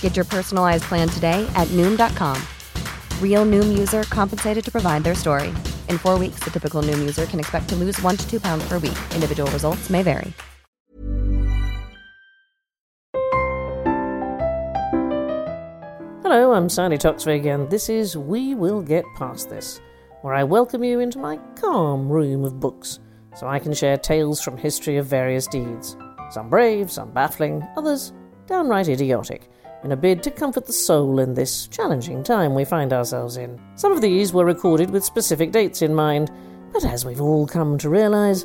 Get your personalized plan today at Noom.com. Real Noom user compensated to provide their story. In four weeks, the typical Noom user can expect to lose one to two pounds per week. Individual results may vary. Hello, I'm Sandi Toksvig, and this is We Will Get Past This, where I welcome you into my calm room of books so I can share tales from history of various deeds. Some brave, some baffling, others downright idiotic in a bid to comfort the soul in this challenging time we find ourselves in. Some of these were recorded with specific dates in mind, but as we've all come to realise,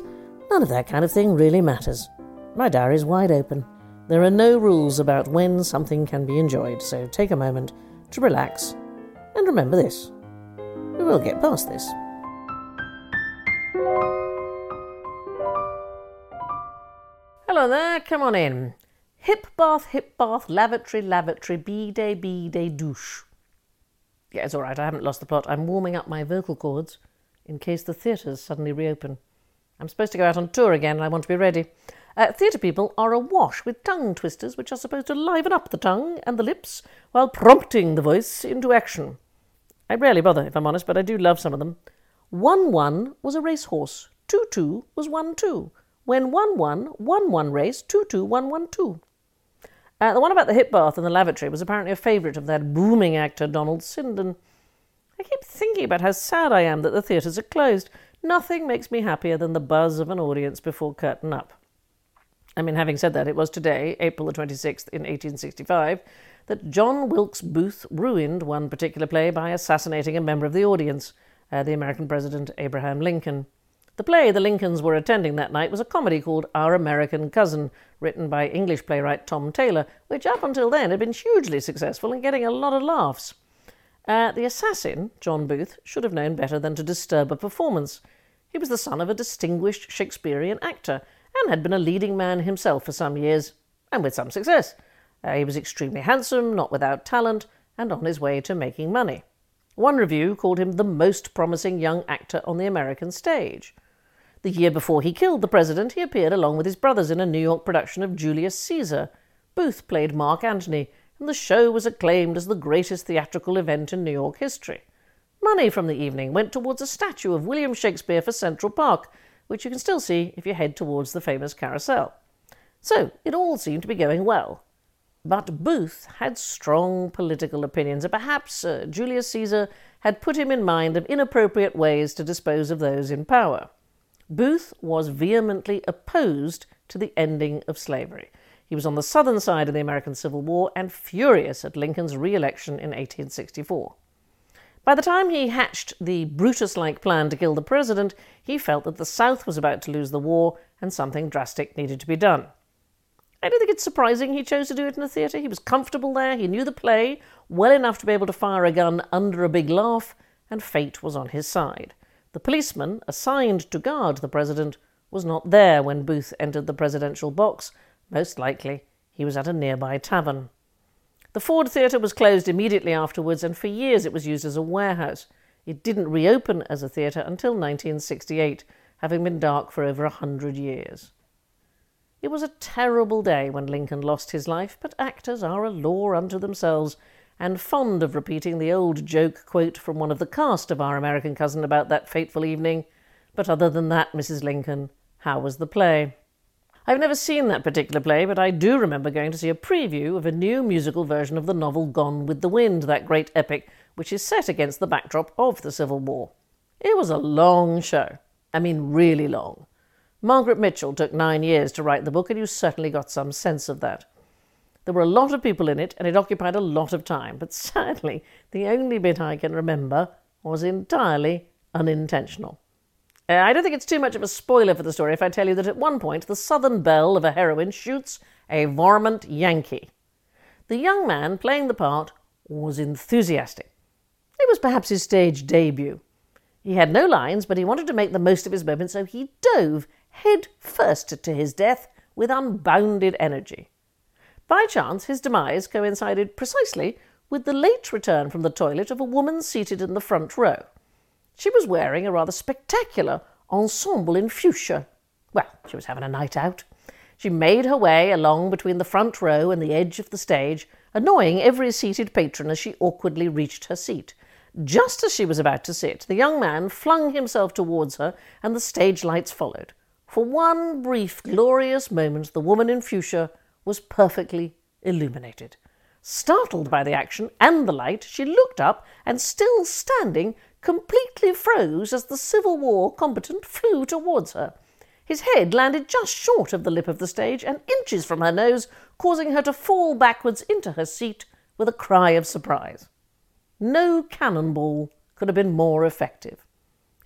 none of that kind of thing really matters. My diary's wide open. There are no rules about when something can be enjoyed, so take a moment to relax and remember this. We will get past this. Hello there, come on in. Hip bath, hip bath, lavatory, lavatory, bidet, bidet, douche. Yeah, it's all right. I haven't lost the plot. I'm warming up my vocal cords in case the theatres suddenly reopen. I'm supposed to go out on tour again, and I want to be ready. Uh, theatre people are awash with tongue twisters, which are supposed to liven up the tongue and the lips while prompting the voice into action. I rarely bother, if I'm honest, but I do love some of them. One one was a racehorse. Two two was one two. When one one, one one race, two two, one one two. Uh, the one about the hip bath and the lavatory was apparently a favourite of that booming actor Donald Sinden. I keep thinking about how sad I am that the theatres are closed. Nothing makes me happier than the buzz of an audience before curtain up. I mean, having said that, it was today, April the 26th in 1865, that John Wilkes Booth ruined one particular play by assassinating a member of the audience, uh, the American President Abraham Lincoln. The play the Lincolns were attending that night was a comedy called Our American Cousin, written by English playwright Tom Taylor, which up until then had been hugely successful and getting a lot of laughs. Uh, the assassin, John Booth, should have known better than to disturb a performance. He was the son of a distinguished Shakespearean actor and had been a leading man himself for some years, and with some success. Uh, he was extremely handsome, not without talent, and on his way to making money. One review called him the most promising young actor on the American stage. The year before he killed the president, he appeared along with his brothers in a New York production of Julius Caesar. Booth played Mark Antony, and the show was acclaimed as the greatest theatrical event in New York history. Money from the evening went towards a statue of William Shakespeare for Central Park, which you can still see if you head towards the famous carousel. So it all seemed to be going well. But Booth had strong political opinions, and perhaps uh, Julius Caesar had put him in mind of inappropriate ways to dispose of those in power. Booth was vehemently opposed to the ending of slavery. He was on the southern side of the American Civil War and furious at Lincoln's re election in 1864. By the time he hatched the Brutus like plan to kill the president, he felt that the South was about to lose the war and something drastic needed to be done. I don't think it's surprising he chose to do it in a theatre. He was comfortable there, he knew the play well enough to be able to fire a gun under a big laugh, and fate was on his side. The policeman assigned to guard the president was not there when Booth entered the presidential box. Most likely, he was at a nearby tavern. The Ford Theatre was closed immediately afterwards, and for years it was used as a warehouse. It didn't reopen as a theatre until 1968, having been dark for over a hundred years. It was a terrible day when Lincoln lost his life, but actors are a law unto themselves, and fond of repeating the old joke quote from one of the cast of Our American Cousin about that fateful evening. But other than that, Mrs. Lincoln, how was the play? I've never seen that particular play, but I do remember going to see a preview of a new musical version of the novel Gone with the Wind, that great epic, which is set against the backdrop of the Civil War. It was a long show. I mean, really long. Margaret Mitchell took nine years to write the book, and you certainly got some sense of that. There were a lot of people in it, and it occupied a lot of time, but sadly, the only bit I can remember was entirely unintentional. Uh, I don't think it's too much of a spoiler for the story if I tell you that at one point the southern belle of a heroine shoots a varmint Yankee. The young man playing the part was enthusiastic. It was perhaps his stage debut. He had no lines, but he wanted to make the most of his moment, so he dove head first to his death with unbounded energy. By chance, his demise coincided precisely with the late return from the toilet of a woman seated in the front row. She was wearing a rather spectacular ensemble in fuchsia. Well, she was having a night out. She made her way along between the front row and the edge of the stage, annoying every seated patron as she awkwardly reached her seat. Just as she was about to sit, the young man flung himself towards her, and the stage lights followed. For one brief, glorious moment, the woman in fuchsia was perfectly illuminated. Startled by the action and the light, she looked up and, still standing, completely froze as the Civil War combatant flew towards her. His head landed just short of the lip of the stage and inches from her nose, causing her to fall backwards into her seat with a cry of surprise. No cannonball could have been more effective.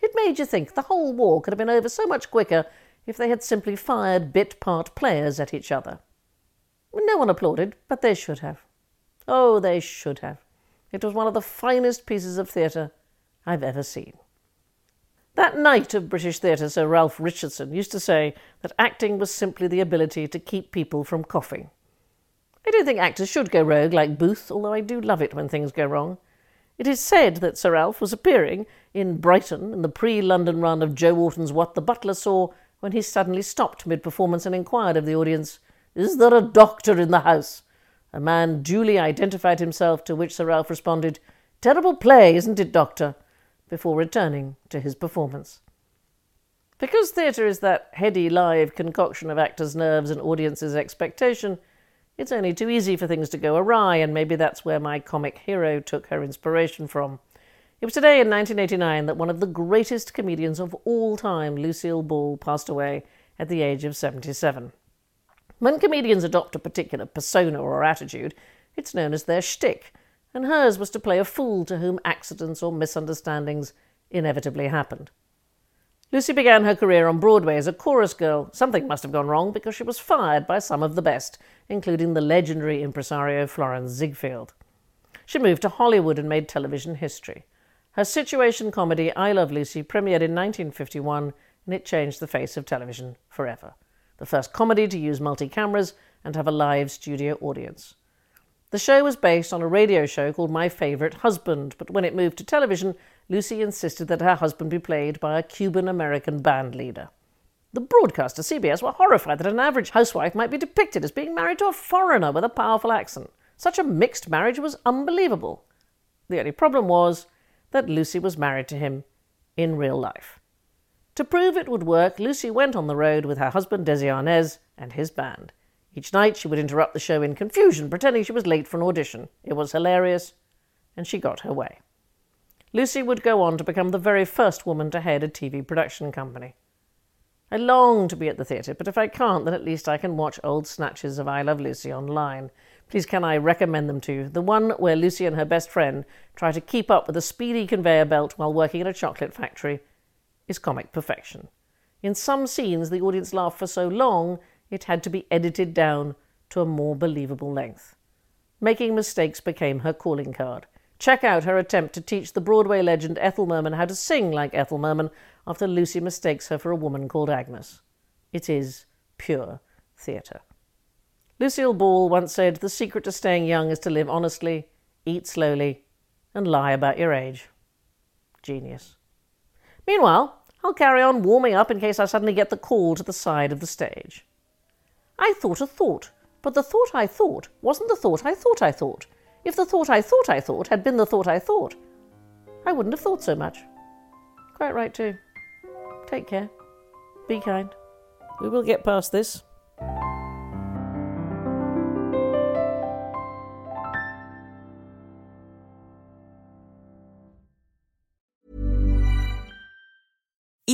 It made you think the whole war could have been over so much quicker if they had simply fired bit part players at each other. No one applauded, but they should have. Oh, they should have. It was one of the finest pieces of theatre I've ever seen. That knight of British theatre, Sir Ralph Richardson, used to say that acting was simply the ability to keep people from coughing. I don't think actors should go rogue like Booth, although I do love it when things go wrong. It is said that Sir Ralph was appearing in Brighton in the pre London run of Joe Orton's What the Butler Saw when he suddenly stopped mid performance and inquired of the audience, Is there a doctor in the house? A man duly identified himself, to which Sir Ralph responded, Terrible play, isn't it, Doctor? before returning to his performance. Because theatre is that heady, live concoction of actors' nerves and audiences' expectation, it's only too easy for things to go awry, and maybe that's where my comic hero took her inspiration from. It was today in 1989 that one of the greatest comedians of all time, Lucille Ball, passed away at the age of 77. When comedians adopt a particular persona or attitude, it's known as their shtick, and hers was to play a fool to whom accidents or misunderstandings inevitably happened. Lucy began her career on Broadway as a chorus girl. Something must have gone wrong because she was fired by some of the best, including the legendary impresario Florenz Ziegfeld. She moved to Hollywood and made television history. Her situation comedy I Love Lucy premiered in 1951 and it changed the face of television forever. The first comedy to use multi cameras and have a live studio audience. The show was based on a radio show called My Favorite Husband, but when it moved to television, Lucy insisted that her husband be played by a Cuban American band leader. The broadcaster, CBS, were horrified that an average housewife might be depicted as being married to a foreigner with a powerful accent. Such a mixed marriage was unbelievable. The only problem was that Lucy was married to him in real life. To prove it would work, Lucy went on the road with her husband Desi Arnaz and his band. Each night she would interrupt the show in confusion, pretending she was late for an audition. It was hilarious, and she got her way. Lucy would go on to become the very first woman to head a TV production company. I long to be at the theatre, but if I can't, then at least I can watch old snatches of I Love Lucy online. Please, can I recommend them to you? The one where Lucy and her best friend try to keep up with a speedy conveyor belt while working in a chocolate factory is comic perfection. In some scenes, the audience laughed for so long it had to be edited down to a more believable length. Making mistakes became her calling card. Check out her attempt to teach the Broadway legend Ethel Merman how to sing like Ethel Merman after Lucy mistakes her for a woman called Agnes. It is pure theatre. Lucille Ball once said, The secret to staying young is to live honestly, eat slowly, and lie about your age. Genius. Meanwhile, I'll carry on warming up in case I suddenly get the call to the side of the stage. I thought a thought, but the thought I thought wasn't the thought I thought I thought. If the thought I thought I thought had been the thought I thought, I wouldn't have thought so much. Quite right, too. Take care. Be kind. We will get past this.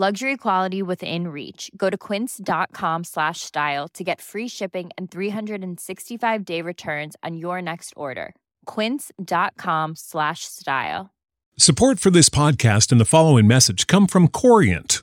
Luxury quality within reach. Go to quince.com slash style to get free shipping and 365-day returns on your next order. quince.com slash style. Support for this podcast and the following message come from Corient.